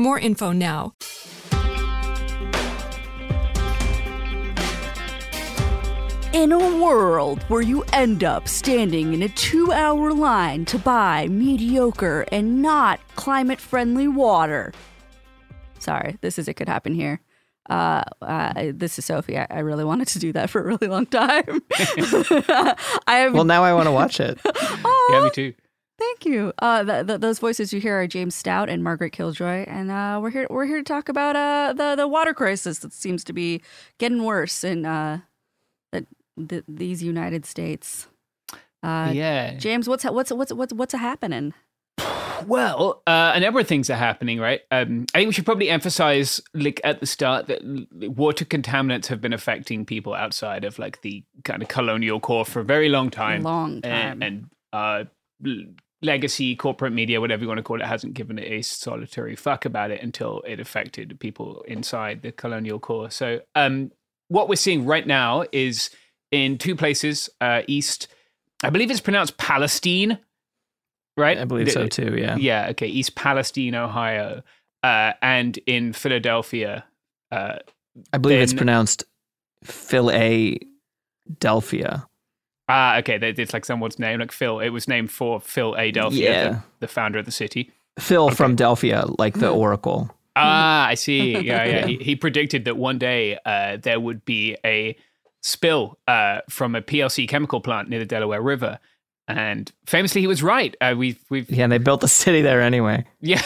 more info now. In a world where you end up standing in a two hour line to buy mediocre and not climate friendly water. Sorry, this is It Could Happen Here. Uh, uh, this is Sophie. I, I really wanted to do that for a really long time. I have. Well, now I want to watch it. Yeah, me too. Thank you. Uh, th th those voices you hear are James Stout and Margaret Killjoy, and uh, we're here. We're here to talk about uh, the the water crisis that seems to be getting worse in uh, that th- these United States. Uh, yeah. James, what's what's what's what's what's happening? Well, uh, a number of things are happening, right? Um, I think we should probably emphasize, like at the start, that water contaminants have been affecting people outside of like the kind of colonial core for a very long time. Long time. And, and uh, legacy corporate media, whatever you want to call it, hasn't given it a solitary fuck about it until it affected people inside the colonial core. So, um, what we're seeing right now is in two places, uh, east. I believe it's pronounced Palestine, right? I believe so too. Yeah. Yeah, okay. East Palestine, Ohio, uh, and in Philadelphia. Uh, I believe it's Then- pronounced Philadelphia. Ah, okay. It's like someone's name, like Phil. It was named for Phil Adelphia, Yeah. the, the founder of the city. Phil from Delphia, like the Oracle. Ah, I see. Yeah, yeah. he, he predicted that one day uh, there would be a spill uh, from a PLC chemical plant near the Delaware River. And famously, he was right. Uh, we've we've Yeah, and they built the city there anyway. Yeah,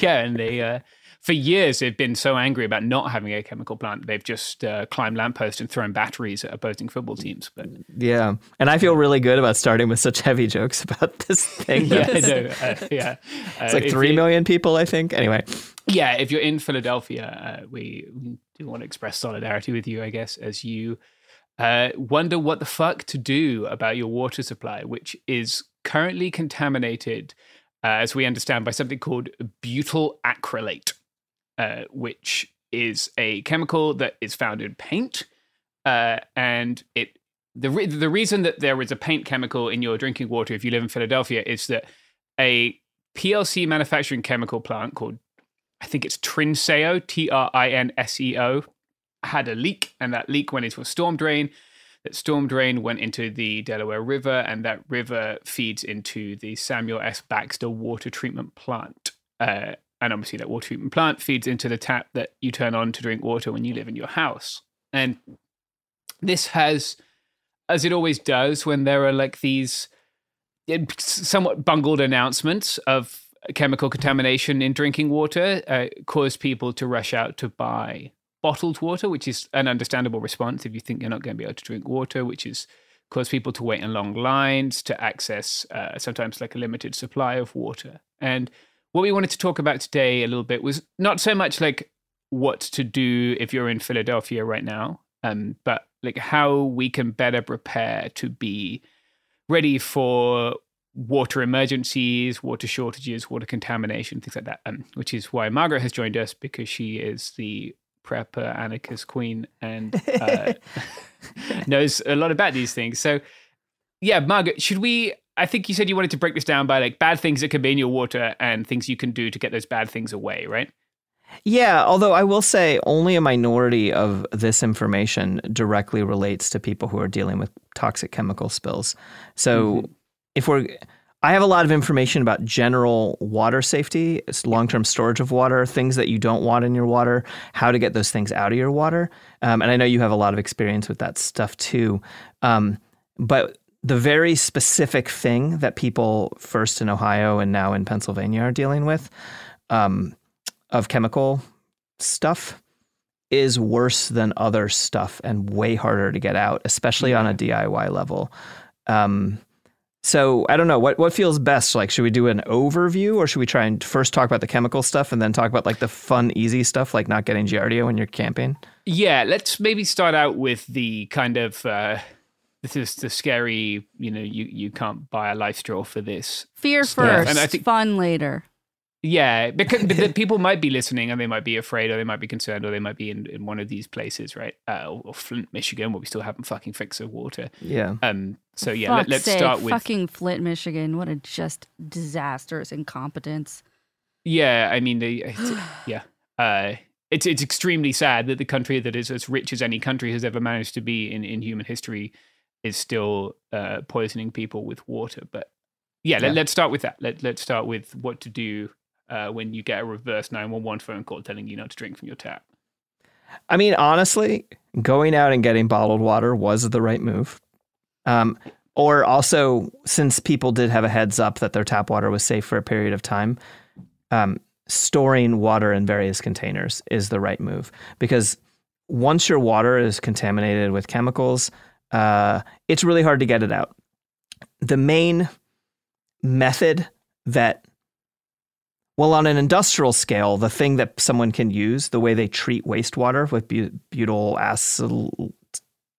yeah, and they uh, for years they've been so angry about not having a chemical plant they've just uh, climbed lampposts and thrown batteries at opposing football teams. But Yeah. And I feel really good about starting with such heavy jokes about this thing. yeah, It's no, uh, yeah, Uh, like if three you- million people, I think. Anyway, Yeah, if you're in Philadelphia, uh, we we do want to express solidarity with you, I guess, as you uh, wonder what the fuck to do about your water supply, which is currently contaminated, uh, as we understand, by something called butyl acrylate, uh, which is a chemical that is found in paint, uh, and it. The, re- the reason that there is a paint chemical in your drinking water if you live in Philadelphia is that a PLC manufacturing chemical plant called I think it's Trinseo, T R I N S E O, had a leak, and that leak went into a storm drain. That storm drain went into the Delaware River, and that river feeds into the Samuel S. Baxter water treatment plant. Uh, and obviously, that water treatment plant feeds into the tap that you turn on to drink water when you live in your house. And this has, as it always does, when there are like these somewhat bungled announcements of chemical contamination in drinking water uh, caused people to rush out to buy bottled water, which is an understandable response if you think you're not going to be able to drink water, which is cause people to wait in long lines to access uh, sometimes like a limited supply of water. And what we wanted to talk about today a little bit was not so much like what to do if you're in Philadelphia right now, um, but like how we can better prepare to be ready for water emergencies, water shortages, water contamination, things like that. Um, which is why Margaret has joined us because she is the prepper anarchist queen and uh, knows a lot about these things. So, yeah, Margaret, should we? I think you said you wanted to break this down by like bad things that can be in your water and things you can do to get those bad things away, right? Yeah, although I will say only a minority of this information directly relates to people who are dealing with toxic chemical spills. So mm-hmm. if we're I have a lot of information about general water safety, long term storage of water, things that you don't want in your water, how to get those things out of your water. Um, and I know you have a lot of experience with that stuff too. Um, but the very specific thing that people first in Ohio and now in Pennsylvania are dealing with um, of chemical stuff is worse than other stuff and way harder to get out, especially yeah. on a DIY level. Um, so I don't know what what feels best. Like, should we do an overview, or should we try and first talk about the chemical stuff and then talk about like the fun, easy stuff, like not getting giardia when you're camping? Yeah, let's maybe start out with the kind of uh, this is the scary, you know, you you can't buy a LifeStraw for this. Fear stuff. first, and I think, fun later. Yeah, because people might be listening and they might be afraid or they might be concerned or they might be in, in one of these places, right? Uh, or, or, Flint, Michigan, where we still haven't fucking fixed the water. Yeah. Um. So yeah, let, us start with fucking Flint, Michigan. What a just disastrous incompetence. Yeah, I mean, the yeah. Uh, it's it's extremely sad that the country that is as rich as any country has ever managed to be in in human history is still uh, poisoning people with water. But yeah, yeah. Let, us start with that. Let let's start with what to do uh, when you get a reverse 911 phone call telling you not to drink from your tap? I mean, honestly, going out and getting bottled water was the right move. Um, or also, since people did have a heads up that their tap water was safe for a period of time, um, storing water in various containers is the right move. Because once your water is contaminated with chemicals, uh, it's really hard to get it out. The main method that well, on an industrial scale, the thing that someone can use, the way they treat wastewater with butyl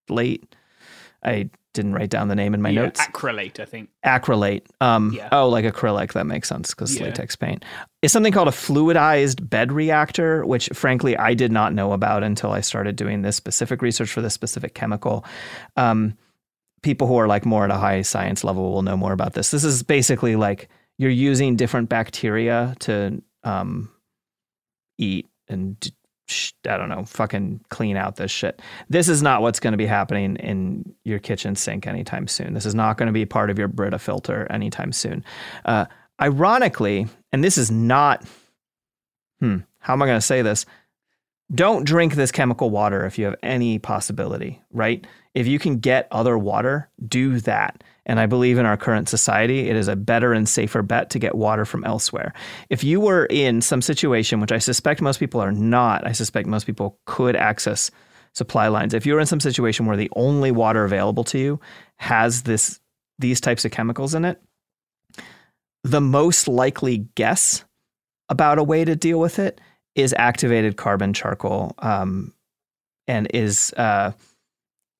acrylate, I didn't write down the name in my yeah, notes. Acrylate, I think. Acrylate. Um, yeah. Oh, like acrylic. That makes sense because yeah. latex paint. Is something called a fluidized bed reactor, which frankly I did not know about until I started doing this specific research for this specific chemical. Um, people who are like more at a high science level will know more about this. This is basically like you're using different bacteria to um, eat and I don't know, fucking clean out this shit. This is not what's going to be happening in your kitchen sink anytime soon. This is not going to be part of your Brita filter anytime soon. Uh, ironically, and this is not, hmm, how am I going to say this? Don't drink this chemical water if you have any possibility, right? If you can get other water, do that. And I believe in our current society, it is a better and safer bet to get water from elsewhere. If you were in some situation, which I suspect most people are not, I suspect most people could access supply lines. If you're in some situation where the only water available to you has this these types of chemicals in it, the most likely guess about a way to deal with it is activated carbon charcoal, um, and is uh,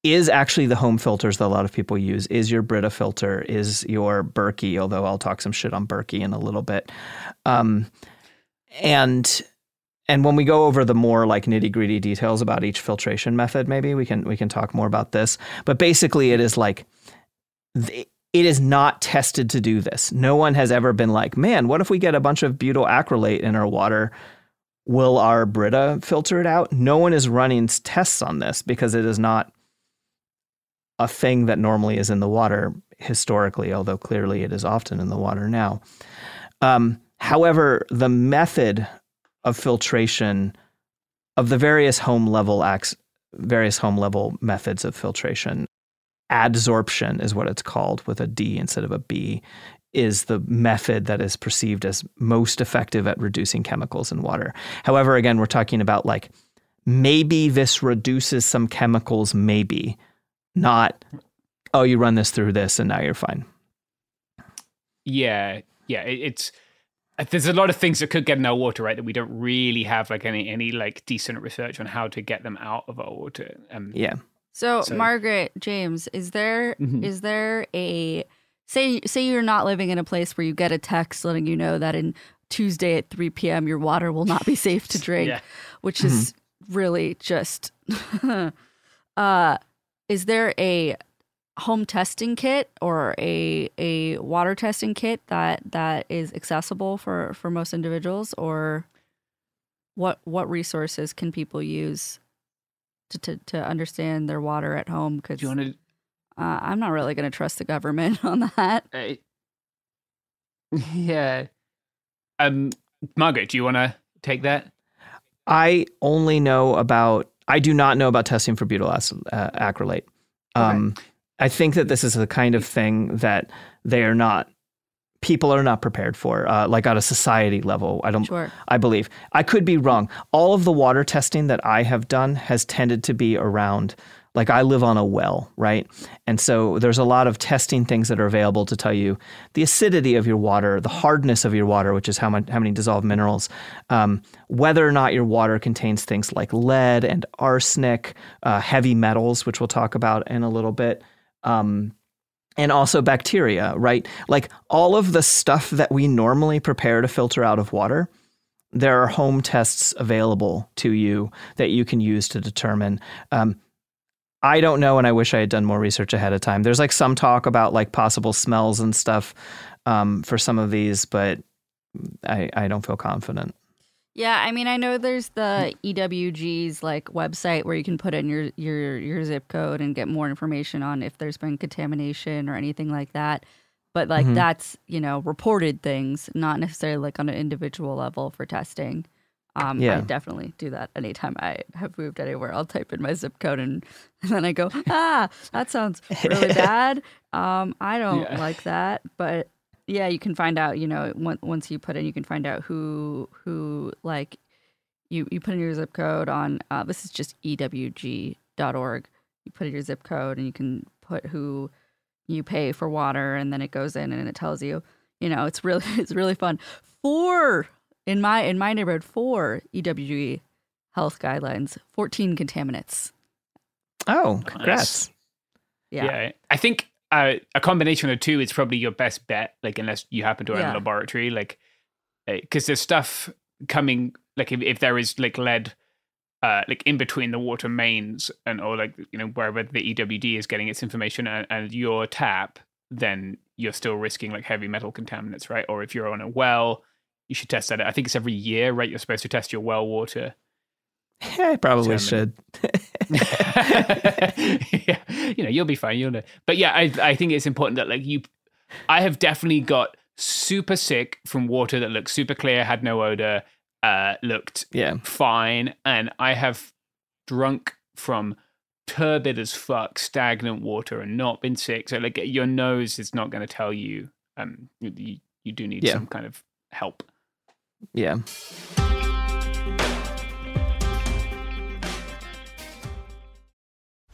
is actually the home filters that a lot of people use. Is your Brita filter? Is your Berkey? Although I'll talk some shit on Berkey in a little bit. Um, and and when we go over the more like nitty gritty details about each filtration method, maybe we can we can talk more about this. But basically, it is like. it is not tested to do this. No one has ever been like, man, what if we get a bunch of butyl acrylate in our water? Will our Brita filter it out? No one is running tests on this because it is not a thing that normally is in the water historically, although clearly it is often in the water now. Um, however, the method of filtration of the various home level acts, various home level methods of filtration, adsorption is what it's called with a D instead of a B, is the method that is perceived as most effective at reducing chemicals in water. However, again, we're talking about like maybe this reduces some chemicals, maybe not, oh, you run this through this and now you're fine. Yeah, yeah, it's there's a lot of things that could get in our water, right? That we don't really have like any any like decent research on how to get them out of our water. Um, yeah. So, so, Margaret James, is there mm-hmm. is there a say say you're not living in a place where you get a text letting you know that in Tuesday at 3 p.m. your water will not be safe to drink, yeah. which mm-hmm. is really just uh is there a home testing kit or a a water testing kit that that is accessible for for most individuals? Or what what resources can people use to to, to understand their water at home? Because you want to uh, i'm not really going to trust the government on that. Uh, yeah. Um margaret do you want to take that? I only know about i do not know about testing for butyl uh, acrylate um, okay. I think that this is the kind of thing that they are not people are not prepared for, uh, like at a society level. I don't. Sure. I believe I could be wrong. All of the water testing that I have done has tended to be around. Like I live on a well, right? And so there's a lot of testing things that are available to tell you the acidity of your water, the hardness of your water, which is how much how many dissolved minerals, um, whether or not your water contains things like lead and arsenic, uh, heavy metals, which we'll talk about in a little bit um, and also bacteria, right? Like all of the stuff that we normally prepare to filter out of water, there are home tests available to you that you can use to determine. Um, I don't know, and I wish I had done more research ahead of time. There's like some talk about like possible smells and stuff um, for some of these, but I, I don't feel confident. Yeah, I mean, I know there's the EWG's like website where you can put in your your your zip code and get more information on if there's been contamination or anything like that. But like mm-hmm. that's you know reported things, not necessarily like on an individual level for testing. Um, yeah. I definitely do that anytime I have moved anywhere. I'll type in my zip code and, and then I go, ah, that sounds really bad. Um, I don't yeah. like that, but yeah, you can find out. You know, once you put in, you can find out who who like you you put in your zip code on. Uh, this is just ewg.org. You put in your zip code, and you can put who you pay for water, and then it goes in and it tells you. You know, it's really it's really fun. Four in my in my neighborhood, four EWG health guidelines, fourteen contaminants. Oh, congrats! Nice. Yeah. yeah, I think uh, a combination of two is probably your best bet. Like unless you happen to own yeah. a laboratory, like because uh, there's stuff coming. Like if, if there is like lead, uh, like in between the water mains and or like you know wherever the EWG is getting its information and, and your tap, then you're still risking like heavy metal contaminants, right? Or if you're on a well, you should test that. I think it's every year, right? You're supposed to test your well water I probably should. yeah, you know, you'll be fine. You'll know. But yeah, I I think it's important that like you, I have definitely got super sick from water that looked super clear, had no odor, uh, looked yeah fine, and I have drunk from turbid as fuck stagnant water and not been sick. So like your nose is not going to tell you um you you do need yeah. some kind of help. Yeah.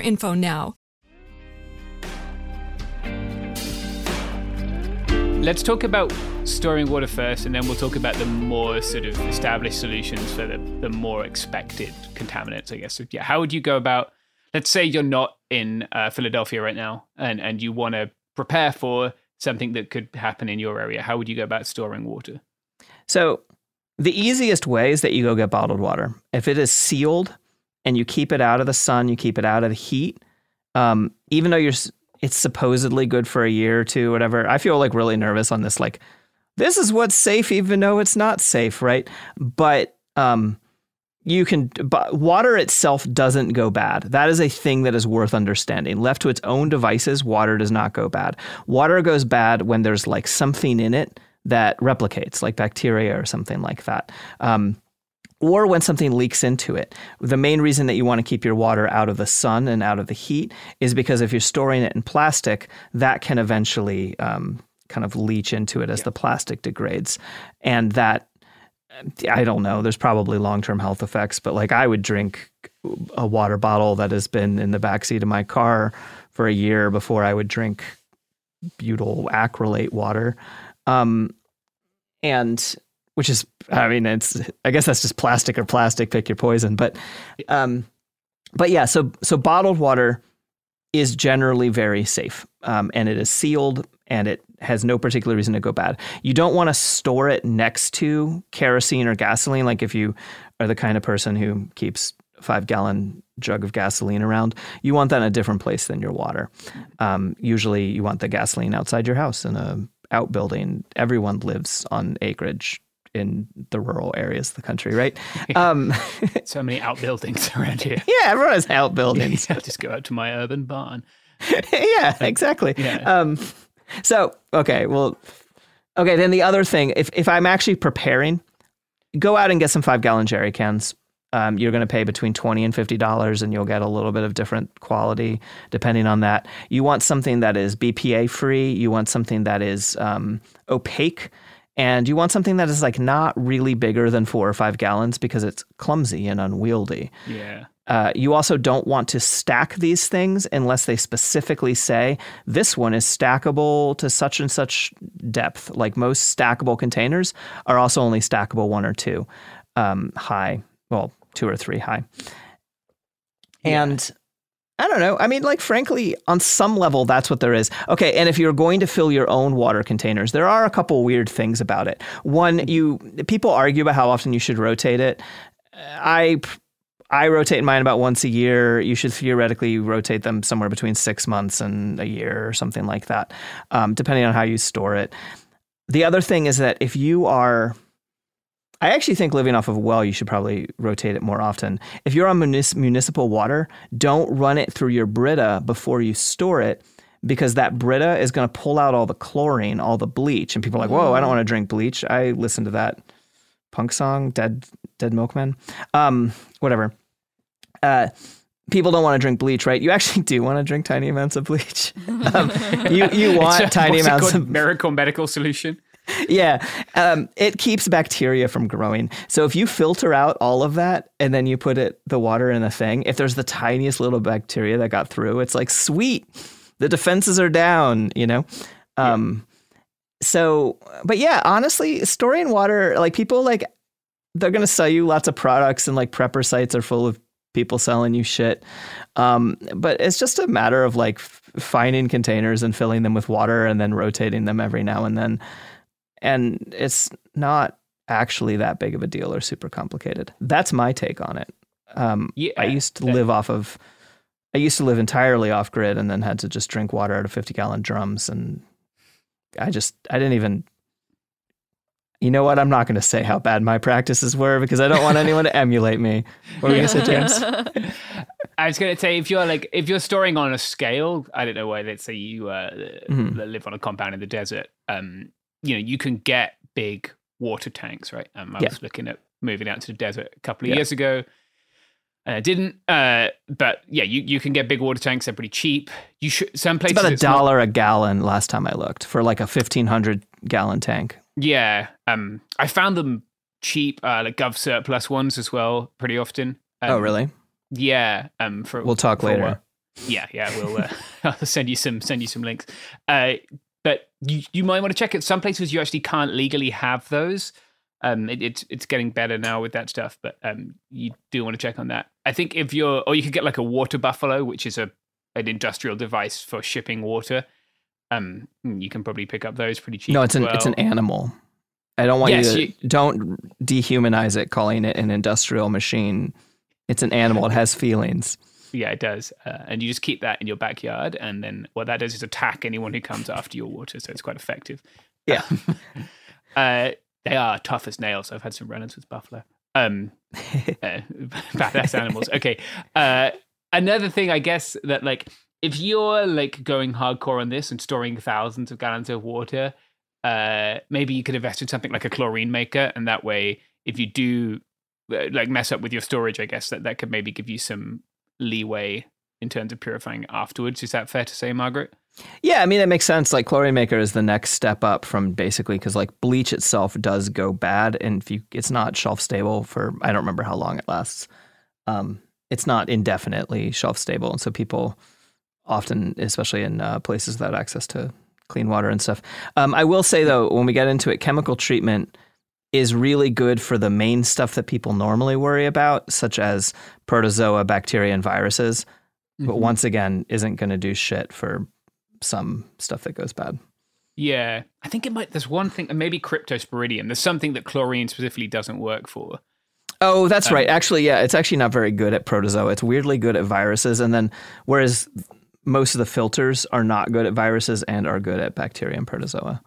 info now. Let's talk about storing water first, and then we'll talk about the more sort of established solutions for the, the more expected contaminants, I guess. So, yeah, how would you go about, let's say you're not in uh, Philadelphia right now and, and you want to prepare for something that could happen in your area. How would you go about storing water? So the easiest way is that you go get bottled water. If it is sealed and you keep it out of the sun, you keep it out of the heat, um, even though you're, it's supposedly good for a year or two, whatever. I feel like really nervous on this. Like, this is what's safe, even though it's not safe, right? But um, you can, but water itself doesn't go bad. That is a thing that is worth understanding. Left to its own devices, water does not go bad. Water goes bad when there's like something in it that replicates, like bacteria or something like that. Um, or when something leaks into it. The main reason that you want to keep your water out of the sun and out of the heat is because if you're storing it in plastic, that can eventually um, kind of leach into it as the plastic degrades. And that, I don't know, there's probably long term health effects, but like I would drink a water bottle that has been in the backseat of my car for a year before I would drink butyl acrylate water. Um, and which is I mean it's I guess that's just plastic or plastic pick your poison but um but yeah so so bottled water is generally very safe um, and it is sealed and it has no particular reason to go bad. You don't want to store it next to kerosene or gasoline like if you are the kind of person who keeps a 5 gallon jug of gasoline around. You want that in a different place than your water. Um, usually you want the gasoline outside your house in a outbuilding. Everyone lives on acreage in the rural areas of the country, right? Um, So many outbuildings around here. yeah, everyone has outbuildings. I'll just go out to my urban barn. yeah, exactly. Yeah. Um, so okay, well, okay. Then the other thing, if if I'm actually preparing, go out and get some five gallon jerry cans. Um, you're going to pay between twenty and fifty dollars, and you'll get a little bit of different quality depending on that. You want something that is BPA free. You want something that is um, opaque. And you want something that is like not really bigger than four or five gallons because it's clumsy and unwieldy. Yeah. Uh, you also don't want to stack these things unless they specifically say this one is stackable to such and such depth. Like most stackable containers are also only stackable one or two um, high, well, two or three high. And I don't know. I mean, like, frankly, on some level, that's what there is. Okay. And if you're going to fill your own water containers, there are a couple weird things about it. One, you people argue about how often you should rotate it. I I rotate mine about once a year. You should theoretically rotate them somewhere between six months and a year or something like that, um, depending on how you store it. The other thing is that if you are, I actually think living off of a well, you should probably rotate it more often. If you're on munis- municipal water, don't run it through your Brita before you store it. Because that Brita is going to pull out all the chlorine, all the bleach, and people are like, "Whoa, I don't want to drink bleach." I listened to that punk song, "Dead Dead Milkmen," um, whatever uh, people don't want to drink bleach, right? You actually do want to drink tiny amounts of bleach. Um, you you want tiny amounts of miracle medical solution. Yeah. Um, it keeps bacteria from growing. So if you filter out all of that and then you put it the water in a thing, if there's the tiniest little bacteria that got through, it's like sweet. The defenses are down. You know. Um, So, but yeah, honestly, storing water, like people like they're gonna sell you lots of products and like prepper sites are full of people selling you shit. Um, but it's just a matter of like finding containers and filling them with water and then rotating them every now and then. And it's not actually that big of a deal or super complicated. That's my take on it. Um, Yeah, I used to that- live off of, I used to live entirely off grid and then had to just drink water out of 50 gallon drums. And I just, I didn't even, you know what? I'm not going to say how bad my practices were because I don't want anyone to emulate me. What were you going to say, James? I was going to say if you're like if you're storing on a scale, I don't know why. Let's say you uh, Mhm. live on a compound in the desert. Um, you know, you can get big water tanks, right? Um, I Yeah. was looking at moving out to the desert a couple of Yeah. years ago. And I didn't, uh, but yeah, you, you can get big water tanks. They're pretty cheap. You should some It's places about a it's not- dollar a gallon last time I looked for like a 1500 gallon tank. Yeah, um, I found them cheap, uh, like Gov Surplus ones as well, pretty often. Um, oh, really? Yeah. Um, for We'll talk later. Yeah, yeah, we'll uh, I'll send you some send you some links. Uh, but you you might want to check it. Some places you actually can't legally have those. Um, it, it's it's getting better now with that stuff, but um, you do want to check on that. I think if you're, or you could get like a water buffalo, which is a an industrial device for shipping water. Um, you can probably pick up those pretty cheap. No, it's an it's an animal. I don't want Yes, you to you- don't dehumanize it, calling it an industrial machine. It's an animal. It has feelings. Yeah, it does. Uh, and you just keep that in your backyard. And then what that does is attack anyone who comes after your water. So it's quite effective. Yeah. uh, they are tough as nails. I've had some run ins with buffalo. Um, uh, badass animals. Okay. Uh, another thing, I guess, that like if you're like going hardcore on this and storing thousands of gallons of water, uh, maybe you could invest in something like a chlorine maker. And that way, if you do uh, like mess up with your storage, I guess that that could maybe give you some leeway in terms of purifying afterwards. Is that fair to say, Margaret? Yeah, I mean it makes sense. Like chlorine maker is the next step up from basically because like bleach itself does go bad, and if you it's not shelf stable for I don't remember how long it lasts. Um, it's not indefinitely shelf stable, and so people often, especially in uh, places without access to clean water and stuff. Um, I will say though, when we get into it, chemical treatment is really good for the main stuff that people normally worry about, such as protozoa, bacteria, and viruses. But once again, isn't going to do shit for some stuff that goes bad. Yeah, I think it might. There's one thing, maybe cryptosporidium. There's something that chlorine specifically doesn't work for. Oh, that's Um, right. Actually, yeah, it's actually not very good at protozoa. It's weirdly good at viruses, and then whereas most of the filters are not good at viruses and are good at bacteria and protozoa.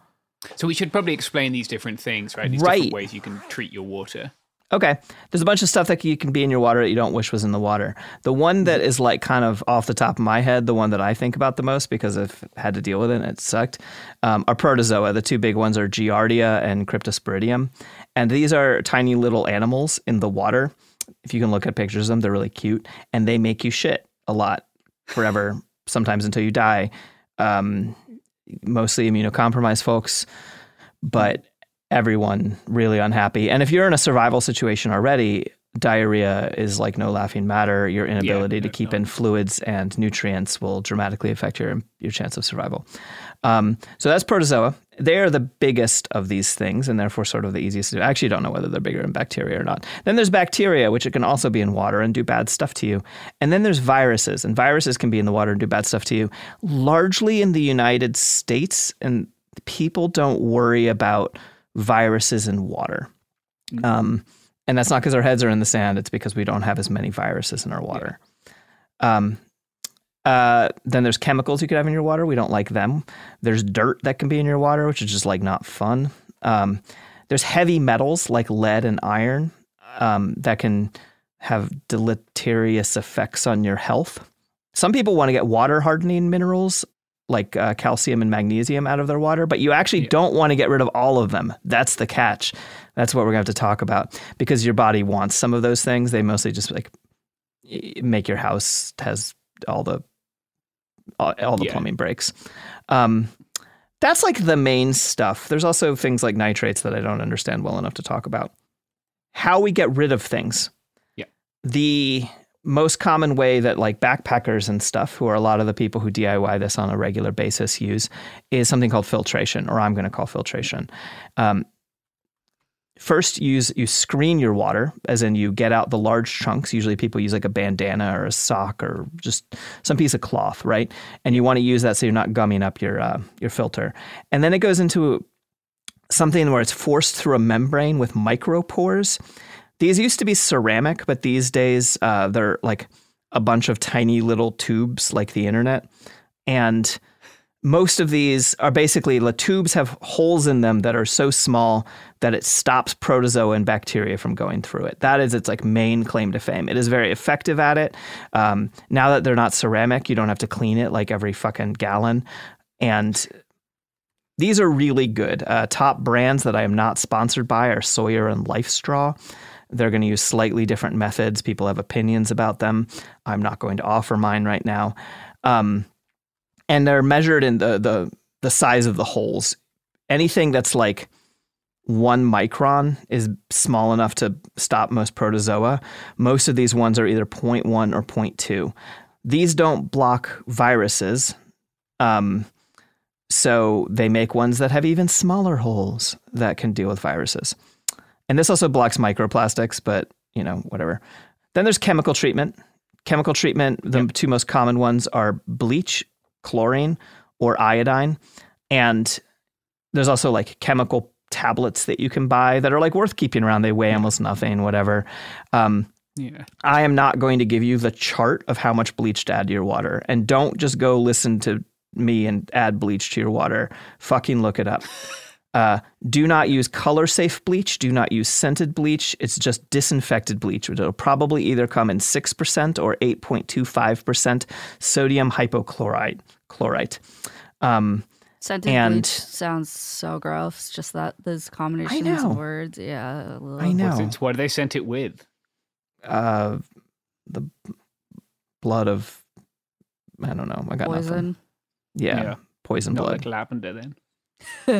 So we should probably explain these different things, right? These Right. different ways you can treat your water. Okay. There's a bunch of stuff that you can be in your water that you don't wish was in the water. The one that is like kind of off the top of my head, the one that I think about the most because I've had to deal with it and it sucked, um, are protozoa. The two big ones are Giardia and Cryptosporidium. And these are tiny little animals in the water. If you can look at pictures of them, they're really cute and they make you shit a lot forever, sometimes until you die. Um, mostly immunocompromised folks, but everyone really unhappy. And if you're in a survival situation already, diarrhea is like no laughing matter. Your inability to keep no. in fluids and nutrients will dramatically affect your your chance of survival. Um, so that's protozoa. They are the biggest of these things, and therefore sort of the easiest to do. I actually don't know whether they're bigger in bacteria or not. Then there's bacteria, which it can also be in water and do bad stuff to you. And then there's viruses, and viruses can be in the water and do bad stuff to you. Largely in the United States, and people don't worry about viruses in water. Um, and that's not because our heads are in the sand. It's because we don't have as many viruses in our water. Um, uh, then there's chemicals you could have in your water. We don't like them. There's dirt that can be in your water, which is just like not fun. Um, there's heavy metals like lead and iron um, that can have deleterious effects on your health. Some people want to get water hardening minerals like uh, calcium and magnesium out of their water, but you actually don't want to get rid of all of them. That's the catch. That's what we're going to have to talk about because your body wants some of those things. They mostly just like make your house has all the all, all the Yeah. plumbing breaks. Um, that's like the main stuff. There's also things like nitrates that I don't understand well enough to talk about. How we get rid of things. Yeah. The most common way that like backpackers and stuff, who are a lot of the people who DIY this on a regular basis, use is something called filtration, or I'm going to call filtration. Um, first use you screen your water as in you get out the large chunks. Usually people use like a bandana or a sock or just some piece of cloth right? And you want to use that so you're not gumming up your uh, your filter. And then it goes into something where it's forced through a membrane with micropores these used to be ceramic but these days uh, they're like a bunch of tiny little tubes like the internet. And most of these are basically the tubes have holes in them that are so small that it stops protozoa and bacteria from going through it. That is its like main claim to fame. It is very effective at it. Um, now that they're not ceramic, you don't have to clean it like every fucking gallon. And these are really good. Uh, top brands that I am not sponsored by are Sawyer and LifeStraw. They're going to use slightly different methods. People have opinions about them. I'm not going to offer mine right now. Um, and they're measured in the the the size of the holes. Anything that's like one micron is small enough to stop most protozoa. Most of these ones are either 0.1 or 0.2. These don't block viruses. Um, so they make ones that have even smaller holes that can deal with viruses. And this also blocks microplastics, but you know, whatever. Then there's chemical treatment. Chemical treatment, the yep. two most common ones are bleach chlorine or iodine. And there's also like chemical tablets that you can buy that are like worth keeping around. They weigh almost nothing, whatever. Um, yeah. I am not going to give you the chart of how much bleach to add to your water. And don't just go listen to me and add bleach to your water. Fucking look it up. Uh, do not use color safe bleach. Do not use scented bleach. It's just disinfected bleach, which will probably either come in 6% or 8.25% sodium hypochlorite. Chlorite. Um, Scented and, bleach sounds so gross. Just that those combinations of words. Yeah. I know. It's what do they scent it with? Uh, the blood of, I don't know. I got poison. nothing. Yeah, yeah. Poison Not blood. like lavender then. I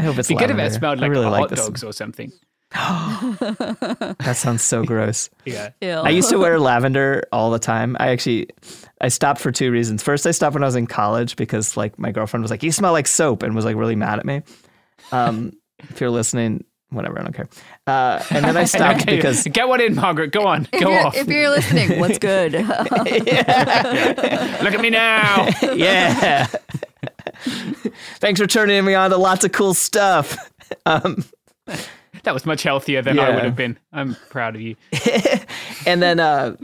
hope it's. Be good if it smelled like really hot like dogs or something. that sounds so gross. Yeah. Ew. I used to wear lavender all the time. I actually I stopped for two reasons. First, I stopped when I was in college because like my girlfriend was like, "You smell like soap," and was like really mad at me. Um, if you're listening, whatever, I don't care. Uh, and then I stopped okay. because get one in, Margaret. Go on, if go off. If you're listening, what's good? yeah. Look at me now. yeah. Thanks for turning me on to lots of cool stuff. Um, that was much healthier than yeah. I would have been. I'm proud of you. and then uh,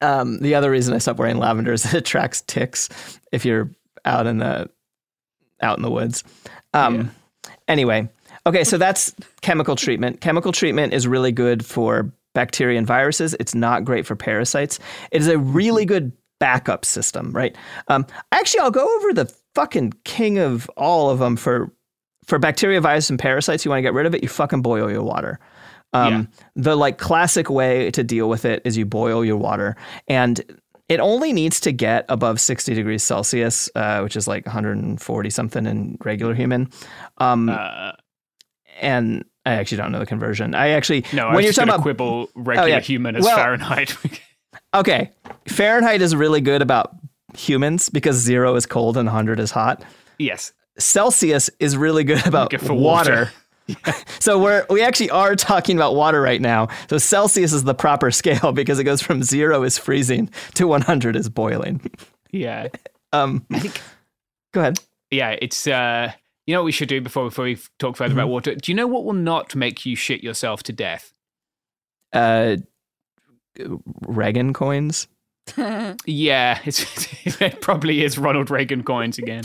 um, the other reason I stopped wearing lavender is it attracts ticks if you're out in the out in the woods. Um, yeah. Anyway, okay, so that's chemical treatment. Chemical treatment is really good for bacteria and viruses. It's not great for parasites. It is a really good backup system, right? Um, actually, I'll go over the fucking king of all of them for for bacteria, virus, and parasites. You want to get rid of it, you fucking boil your water. Um, yeah. The like classic way to deal with it is you boil your water, and it only needs to get above 60 degrees Celsius, uh, which is like 140 something in regular human. Um, uh, and I actually don't know the conversion. I actually no. When you're talking about quibble regular oh, yeah. human as well, Fahrenheit. okay, Fahrenheit is really good about humans because zero is cold and 100 is hot. Yes. Celsius is really good about water. water. so we're we actually are talking about water right now. So Celsius is the proper scale because it goes from zero is freezing to 100 is boiling. Yeah. um. go ahead. Yeah, it's uh. You know what we should do before before we talk further mm-hmm. about water? Do you know what will not make you shit yourself to death? Uh, Reagan coins. Yeah, it probably is Ronald Reagan coins again.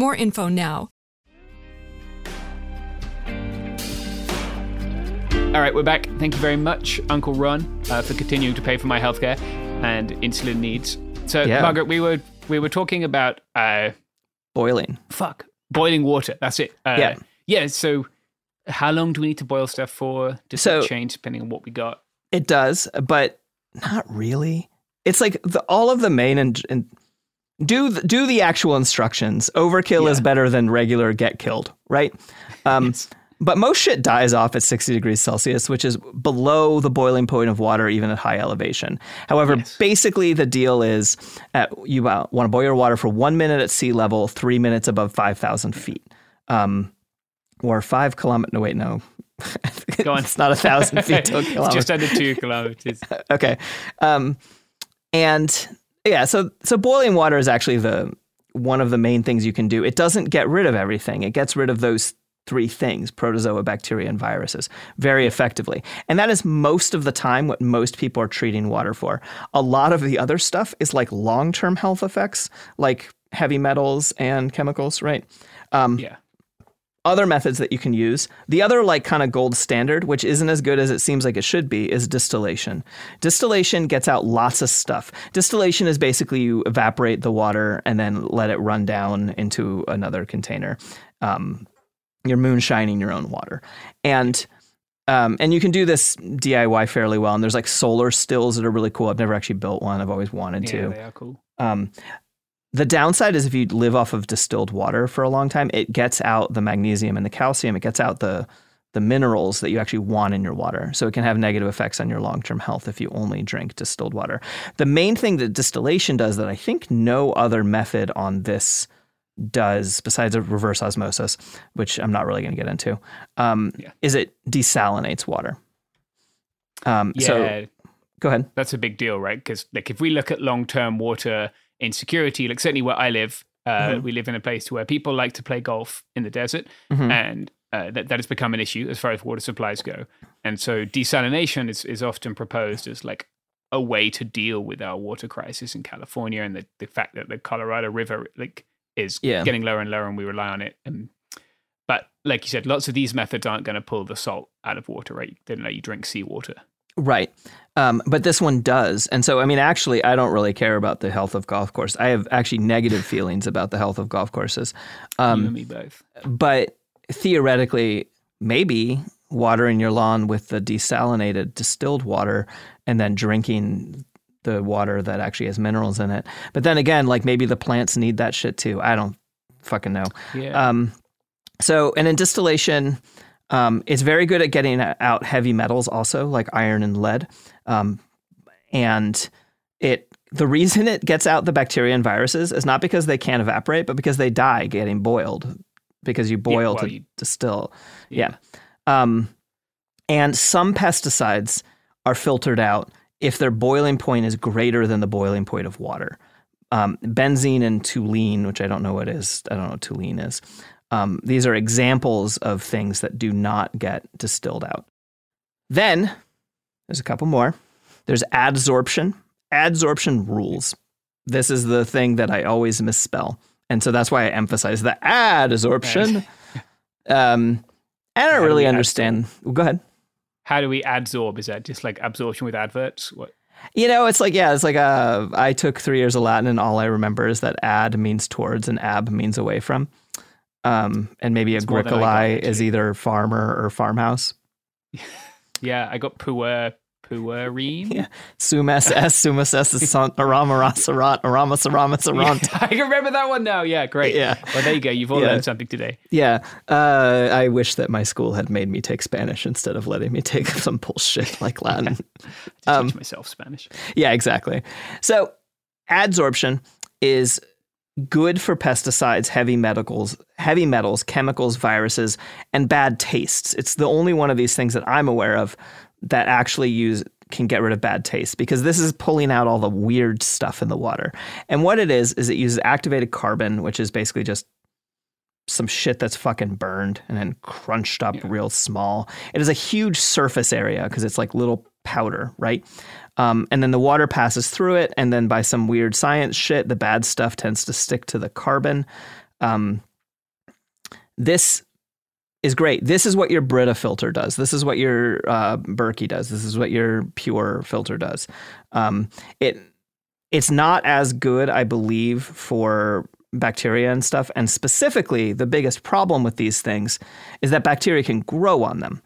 more info now. All right, we're back. Thank you very much, Uncle Ron, uh, for continuing to pay for my healthcare and insulin needs. So, Yeah. Margaret, we were we were talking about uh, Boiling. fuck boiling water. That's it. Uh, Yeah. yeah. So, how long do we need to boil stuff for? Does So- it change depending on what we got? It does, but not really. It's like the, all of the main and, and do the, do the actual instructions. Overkill is better than regular get killed, right? Um, Yes. But most shit dies off at 60 degrees Celsius, which is below the boiling point of water, even at high elevation. However, Yes. basically the deal is at, you uh, want to boil your water for one minute at sea level, three minutes above 5,000 feet. Um, or five kilometers. No, wait, no. Go on. it's not a thousand feet to a it's kilometer. just under two kilometers. okay. Um, and yeah, so so boiling water is actually the one of the main things you can do. It doesn't get rid of everything. It gets rid of those three things, protozoa, bacteria, and viruses, very effectively. And that is most of the time what most people are treating water for. A lot of the other stuff is like long-term health effects, like heavy metals and chemicals, right? Um, Yeah. Other methods that you can use. The other like kind of gold standard, which isn't as good as it seems like it should be, is distillation. Distillation gets out lots of stuff. Distillation is basically you evaporate the water and then let it run down into another container. Um, you're moonshining your own water, and um, and you can do this DIY fairly well. And there's like solar stills that are really cool. I've never actually built one. I've always wanted Yeah, to. they are cool. Um, the downside is if you live off of distilled water for a long time, it gets out the magnesium and the calcium. It gets out the the minerals that you actually want in your water. So it can have negative effects on your long-term health if you only drink distilled water. The main thing that distillation does that I think no other method on this does besides a reverse osmosis, which I'm not really going to get into, um, Yeah. is it desalinates water. Um, Yeah, So go ahead. that's a big deal, right? Because like if we look at long term insecurity, like certainly where I live, uh, Mhm. we live in a place where people like to play golf in the desert, Mhm. and uh, that that has become an issue as far as water supplies go. And so desalination is is often proposed as like a way to deal with our water crisis in California and the, the fact that the Colorado River like is Yeah. getting lower and lower, and we rely on it. And but like you said, lots of these methods aren't going to pull the salt out of water, right? They don't let you drink seawater. Right. Um, but this one does. And so, I mean, actually, I don't really care about the health of golf course. I have actually negative feelings about the health of golf courses. you and Um, me both. but theoretically, maybe watering your lawn with the desalinated distilled water and then drinking the water that actually has minerals in it. But then again, like maybe the plants need that shit too. I don't fucking know. Yeah. Um, so, and in distillation, um, it's very good at getting out heavy metals, also like iron and lead. Um, and it the reason it gets out the bacteria and viruses is not because they can't evaporate, but because they die getting boiled. Because you boil well, to you- distill. Yeah. Um, and some pesticides are filtered out if their boiling point is greater than the boiling point of water. Um, benzene and toluene, which I don't know what is, I don't know what toluene is. Um, these are examples of things that do not get distilled out. Then there's a couple more. There's adsorption. Adsorption rules. this is the thing that I always misspell. And so that's why I emphasize the adsorption. um, and I don't really understand. Well, go ahead. How do we adsorb? Is that just like absorption with adverts? What? You know, it's like yeah, it's like uh, I took three years of Latin, and all I remember is that ad means towards, and ab means away from. Um, and maybe It's agricolae is either farmer or farmhouse. Yeah, I got puer puerine. Yeah. Sumas s sumas s is son- arama rasarat arama sarama sarant. I can remember that one now. Yeah, great. Yeah. Well, there you go. You've all Yeah. learned something today. Yeah, uh, I wish that my school had made me take Spanish instead of letting me take some bullshit like Latin. To Um, teach myself Spanish. yeah, exactly. So, adsorption is good for pesticides, heavy metals, heavy metals, chemicals, viruses, and bad tastes. It's the only one of these things that I'm aware of that actually use can get rid of bad taste because this is pulling out all the weird stuff in the water. And what it is is it uses activated carbon, which is basically just some shit that's fucking burned and then crunched up real small. It is a huge surface area because it's like little powder, right? Um, and then the water passes through it, and then by some weird science shit, the bad stuff tends to stick to the carbon. Um, this is great. This is what your Brita filter does. This is what your uh, Berkey does. This is what your PUR filter does. Um, it it's not as good, I believe, for bacteria and stuff. And specifically, the biggest problem with these things is that bacteria can grow on them.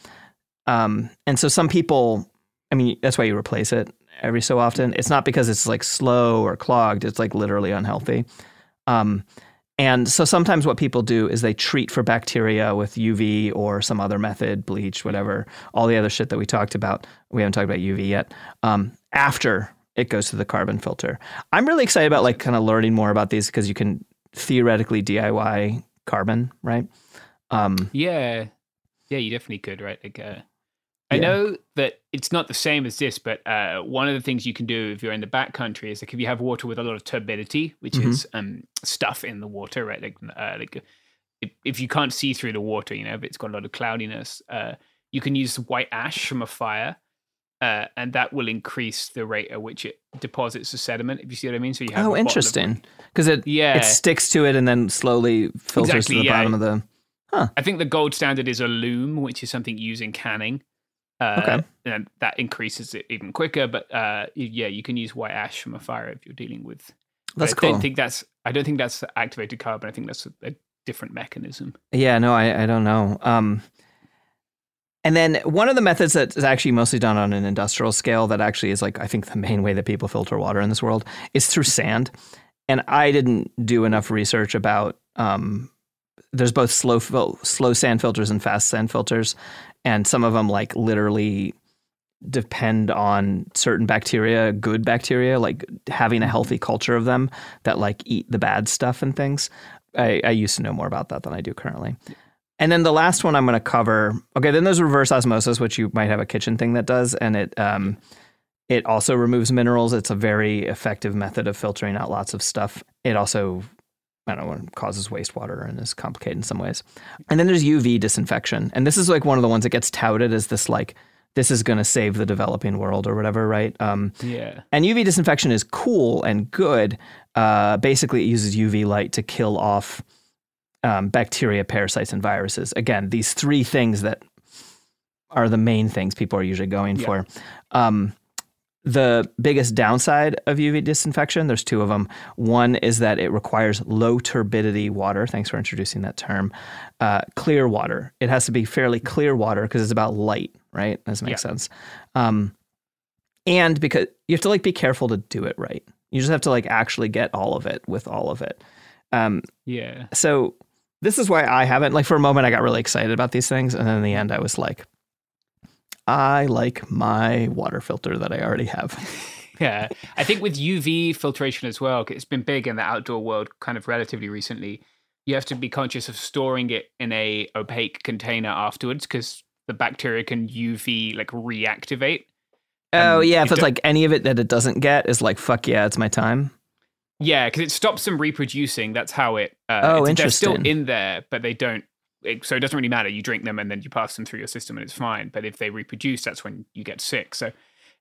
Um, and so some people, I mean, that's why you replace it every so often. It's not because it's like slow or clogged, it's like literally unhealthy. Um, and so sometimes what people do is they treat for bacteria with UV or some other method, bleach, whatever, all the other shit that we talked about. We haven't talked about UV yet. Um, after it goes to the carbon filter. I'm really excited about like kind of learning more about these because you can theoretically DIY carbon, right? Um, Yeah, yeah, you definitely could, right? Like, uh, I Yeah. know that it's not the same as this, but uh, one of the things you can do if you're in the backcountry is like if you have water with a lot of turbidity, which Mhm. is um, stuff in the water, right? Like, uh, like if, if you can't see through the water, you know, if it's got a lot of cloudiness, uh, you can use white ash from a fire. Uh, and that will increase the rate at which it deposits the sediment. If you see what I mean, so you have oh, interesting. Because it Yeah. it sticks to it and then slowly filters Exactly, to the yeah. bottom of the. Huh. I think the gold standard is alum, which is something used in canning. Uh, Okay. And that increases it even quicker. But uh, yeah, you can use white ash from a fire if you're dealing with. That's I cool. don't think that's. I don't think that's activated carbon. I think that's a, a different mechanism. Yeah, no, I, I don't know. Um, and then one of the methods that is actually mostly done on an industrial scale that actually is like I think the main way that people filter water in this world is through sand. And I didn't do enough research about. Um, there's both slow slow sand filters and fast sand filters, and some of them like literally depend on certain bacteria, good bacteria, like having a healthy culture of them that like eat the bad stuff and things. I, I used to know more about that than I do currently. And then the last one I'm going to cover. Okay, then there's reverse osmosis, which you might have a kitchen thing that does, and it um, it also removes minerals. It's a very effective method of filtering out lots of stuff. It also I don't know, it causes wastewater and is complicated in some ways. And then there's UV disinfection, and this is like one of the ones that gets touted as this like this is going to save the developing world or whatever, right? Um, Yeah. and UV disinfection is cool and good. Uh, basically, it uses UV light to kill off um, bacteria, parasites, and viruses. Again, these three things that are the main things people are usually going Yeah. for. Um, the biggest downside of UV disinfection, there's two of them. One is that it requires low turbidity water. Thanks for introducing that term. Uh, clear water. It has to be fairly clear water because it's about light, right? Does make Yeah. sense. Um, and because you have to like be careful to do it right. You just have to like actually get all of it with all of it. Um, Yeah. so this is why I haven't like for a moment I got really excited about these things, and then in the end I was like, I like my water filter that I already have. Yeah. I think with UV filtration as well, it's been big in the outdoor world kind of relatively recently. You have to be conscious of storing it in a opaque container afterwards because the bacteria can UV like reactivate. oh yeah, if it's like any of it that it doesn't get is like fuck yeah, it's my time. Yeah, because it stops them reproducing. That's how it. Uh, Oh, it's- They're still in there, but they don't. It, so it doesn't really matter. You drink them and then you pass them through your system, and it's fine. But if they reproduce, that's when you get sick. So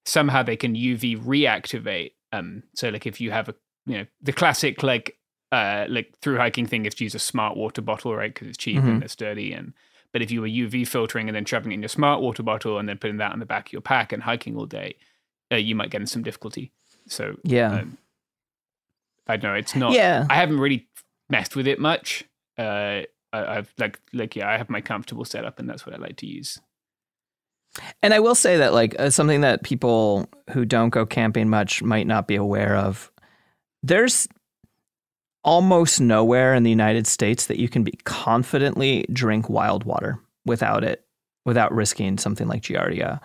somehow they can UV reactivate. Um, so like if you have a you know the classic like uh like through hiking thing is to use a smart water bottle, right? Because it's cheap Mhm. and it's sturdy. And but if you were UV filtering and then shoving it in your smart water bottle and then putting that on the back of your pack and hiking all day, uh, you might get in some difficulty. So Yeah. um, I don't know. It's not. Yeah. I haven't really messed with it much. Uh, I, I've like like yeah, I have my comfortable setup, and that's what I like to use. And I will say that, like, uh, something that people who don't go camping much might not be aware of. There's almost nowhere in the United States that you can be confidently drink wild water without it, without risking something like Giardia.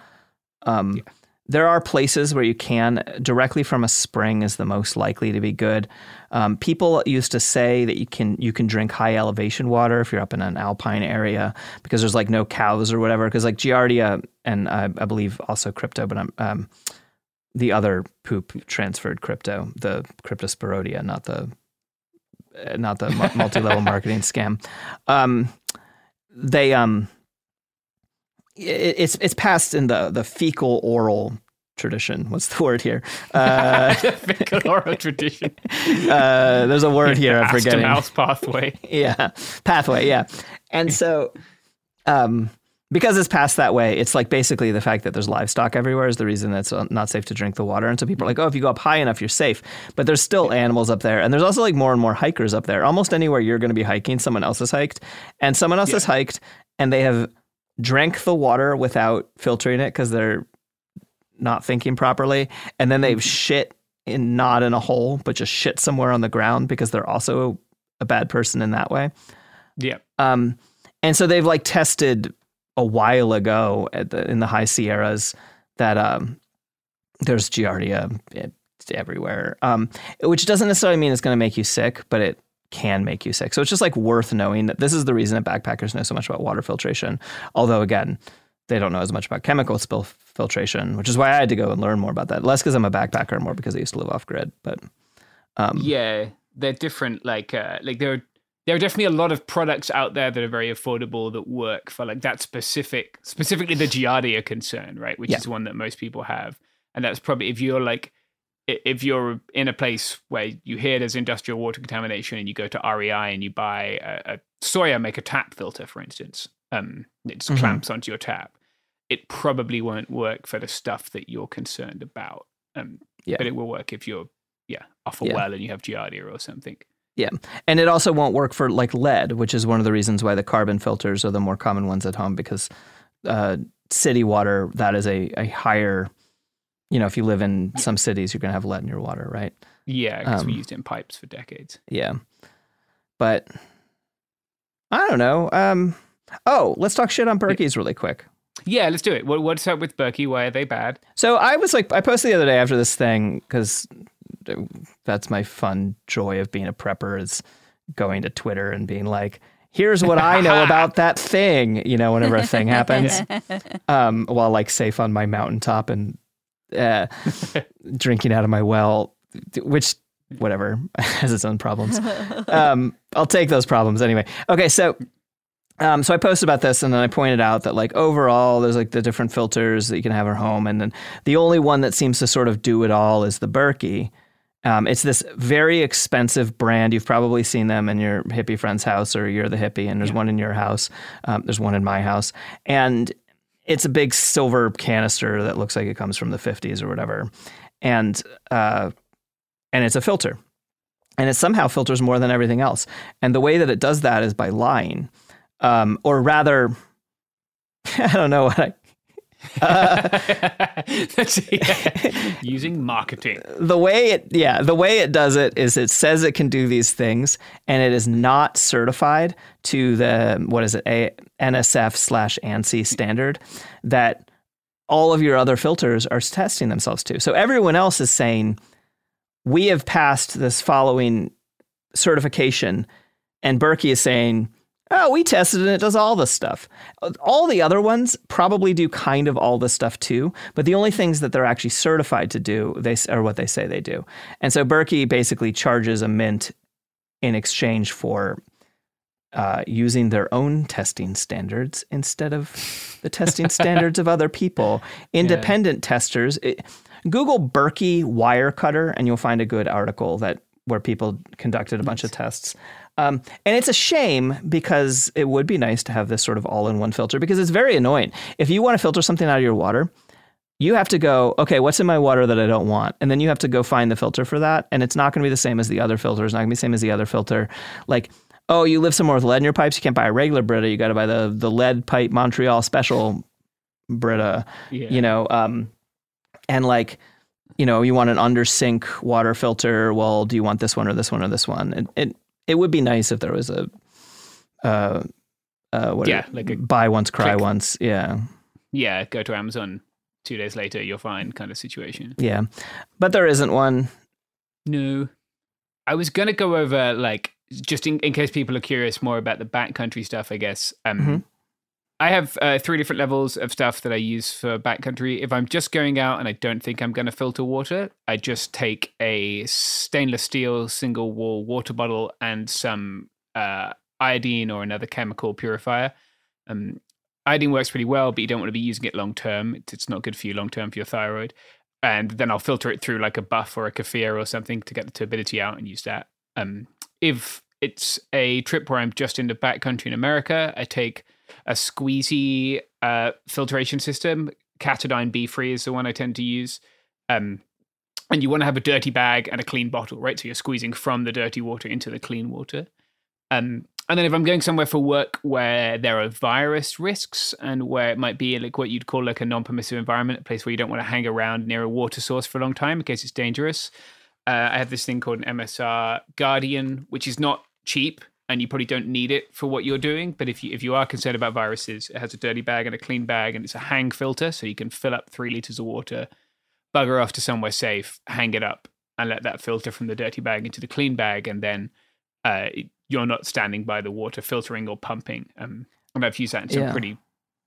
Um, There are places where you can. Directly from a spring is the most likely to be good. Um, people used to say that you can you can drink high elevation water if you're up in an alpine area because there's like no cows or whatever. Because like Giardia and I, I believe also crypto, but I'm um, the other poop transferred crypto, the cryptosporidia, not the uh, not the multi-level marketing scam. Um, they um, it's it's passed in the the fecal oral tradition. What's the word here? Uh, Fecal oral tradition. uh, there's a word here. I'm forgetting. mouse pathway. yeah, pathway. Yeah, and so, um, because it's passed that way, it's like basically the fact that there's livestock everywhere is the reason that's uh, not safe to drink the water. And so people are like, oh, if you go up high enough, you're safe. But there's still animals up there, and there's also like more and more hikers up there. Almost anywhere you're going to be hiking, someone else has hiked, and someone else has hiked, and they have drank the water without filtering it because they're not thinking properly, and then they've shit in not in a hole, but just shit somewhere on the ground because they're also a bad person in that way. Yeah. Um, and so they've like tested a while ago at the, in the high Sierras that um, there's Giardia eh, everywhere, um, which doesn't necessarily mean it's going to make you sick, but it can make you sick. So it's just like worth knowing that this is the reason that backpackers know so much about water filtration. Although again, they don't know as much about chemical spill filtration, which is why I had to go and learn more about that. Less because I'm a backpacker, more because I used to live off grid. But um, yeah, they're different. Like, uh, like there, are, there are definitely a lot of products out there that are very affordable that work for like that specific, specifically the Giardia concern, right? Which Yeah. is one that most people have, and that's probably if you're like, if you're in a place where you hear there's industrial water contamination and you go to REI and you buy a, a Sawyer make a tap filter, for instance, um, it just Mhm. clamps onto your tap. It probably won't work for the stuff that you're concerned about. Um, Yeah. but it will work if you're yeah off a Yeah. well and you have Giardia or something. Yeah. And it also won't work for like lead, which is one of the reasons why the carbon filters are the more common ones at home because uh, city water, that is a, a higher, you know, if you live in some cities, you're going to have lead in your water, right? Yeah, because we Um, used it in pipes for decades. Yeah. But I don't know. Um, oh, let's talk shit on Berkeys really quick. Yeah, let's do it. What, what's up with Berkey? Why are they bad? So I was like, I posted the other day after this thing because that's my fun joy of being a prepper is going to Twitter and being like, here's what I know about that thing, you know, whenever a thing happens. um, while like safe on my mountaintop and uh, drinking out of my well, which whatever has its own problems. Um, I'll take those problems anyway. Okay, so um, so I posted about this and then I pointed out that like overall there's like the different filters that you can have at home and then the only one that seems to sort of do it all is the Berkey. Um, it's this very expensive brand. You've probably seen them in your hippie friend's house or you're the hippie and there's one in your house. Um, there's one in my house. And it's a big silver canister that looks like it comes from the 50s or whatever. And uh, and it's a filter. And it somehow filters more than everything else. And the way that it does that is by lying. Um, or rather, I don't know what I. That's- yeah. Using marketing. the way it yeah the way it does it is it says it can do these things and it is not certified to the what is it a nsf slash ansi standard that all of your other filters are testing themselves to so everyone else is saying we have passed this following certification and berkey is saying oh we tested it and it does all this stuff. All the other ones probably do kind of all this stuff too but the only things that they're actually certified to do they are what they say they do. And so berkey basically charges a mint in exchange for uh, using their own testing standards instead of the testing standards of other people. Independent testers it, google berkey Wirecutter and you'll find a good article that where people conducted a bunch of tests. Um, and it's a shame because it would be nice to have this sort of all in one filter because it's very annoying. If you want to filter something out of your water, you have to go, okay, what's in my water that I don't want? And then you have to go find the filter for that. And it's not going to be the same as the other filter. It's not going to be the same as the other filter. Like, oh, you live somewhere with lead in your pipes, you can't buy a regular Brita. You got to buy the the lead pipe Montreal special Brita. Yeah. You know, um, and like, you know, you want an under sink water filter. Well, do you want this one or this one or this one? It it, it would be nice if there was a, uh, uh, what Yeah, like a buy once, cry quick- once. Yeah. Yeah, go to Amazon. Two days later, you're fine, kind of situation. Yeah. But there isn't one. No. I was going to go over, like, just in, in case people are curious more about the backcountry stuff, I guess. Um, Mhm. I have uh, three different levels of stuff that I use for backcountry. If I'm just going out and I don't think I'm going to filter water, I just take a stainless steel single wall water bottle and some uh, iodine or another chemical purifier. Um, iodine works pretty well, but you don't want to be using it long term. It's, not good for you long term for your thyroid. And then I'll filter it through like a buff or a keffiyeh or something to get the turbidity out and use that. Um, if it's a trip where I'm just in the backcountry in America, I take a squeezy uh, filtration system. Katadyn BeFree is the one I tend to use. Um, and you want to have a dirty bag and a clean bottle, right? So you're squeezing from the dirty water into the clean water. Um, and then if I'm going somewhere for work where there are virus risks and where it might be like what you'd call like a non-permissive environment, a place where you don't want to hang around near a water source for a long time in case it's dangerous. Uh, I have this thing called an MSR Guardian, which is not cheap and you probably don't need it for what you're doing. But if you if you are concerned about viruses, it has a dirty bag and a clean bag, and it's a hang filter, so you can fill up three liters of water, bugger off to somewhere safe, hang it up, and let that filter from the dirty bag into the clean bag, and then uh, you're not standing by the water filtering or pumping. Um, and I've used that in some Yeah. pretty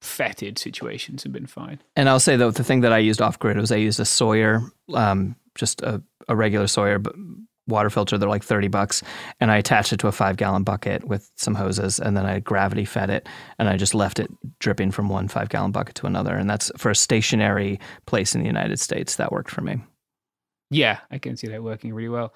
fetid situations and been fine. And I'll say though, the thing that I used off grid was I used a Sawyer, um, just a, a regular Sawyer b- water filter. They're like 30 bucks. And I attached it to a five gallon bucket with some hoses. And then I gravity fed it. And I just left it dripping from one five gallon bucket to another. And that's for a stationary place in the United States. That worked for me. Yeah, I can see that working really well.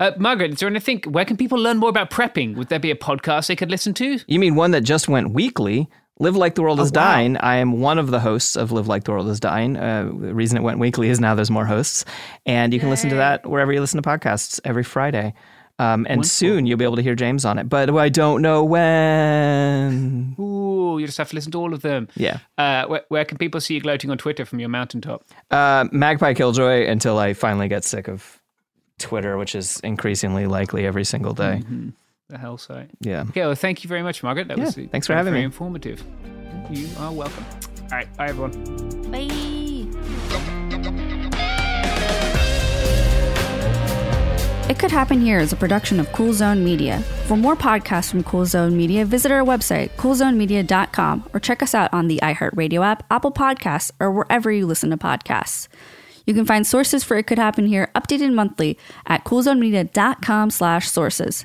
Uh, Margaret, is there anything? Where can people learn more about prepping? Would there be a podcast they could listen to? You mean one that just went weekly? Live Like the World is Oh, wow. Dying. I am one of the hosts of Live Like the World is Dying. Uh, the reason it went weekly is now there's more hosts. And you can listen to that wherever you listen to podcasts every Friday. Um, and Wonderful. soon you'll be able to hear James on it, but I don't know when. Ooh, you just have to listen to all of them. Yeah. Uh, where, where can people see you gloating on Twitter from your mountaintop? Uh, Magpie Killjoy until I finally get sick of Twitter, which is increasingly likely every single day. The hell site. Yeah. Okay, well, thank you very much, Margaret. That Yeah, was thanks for having very me. informative. You are welcome. All right, bye everyone. Bye. It Could Happen Here is a production of Cool Zone Media. For more podcasts from Cool Zone Media, visit our website, coolzonemedia.com, or check us out on the iHeartRadio app, Apple Podcasts, or wherever you listen to podcasts. You can find sources for It Could Happen Here updated monthly at coolzonemedia.com slash sources.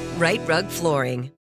Right Rug Flooring.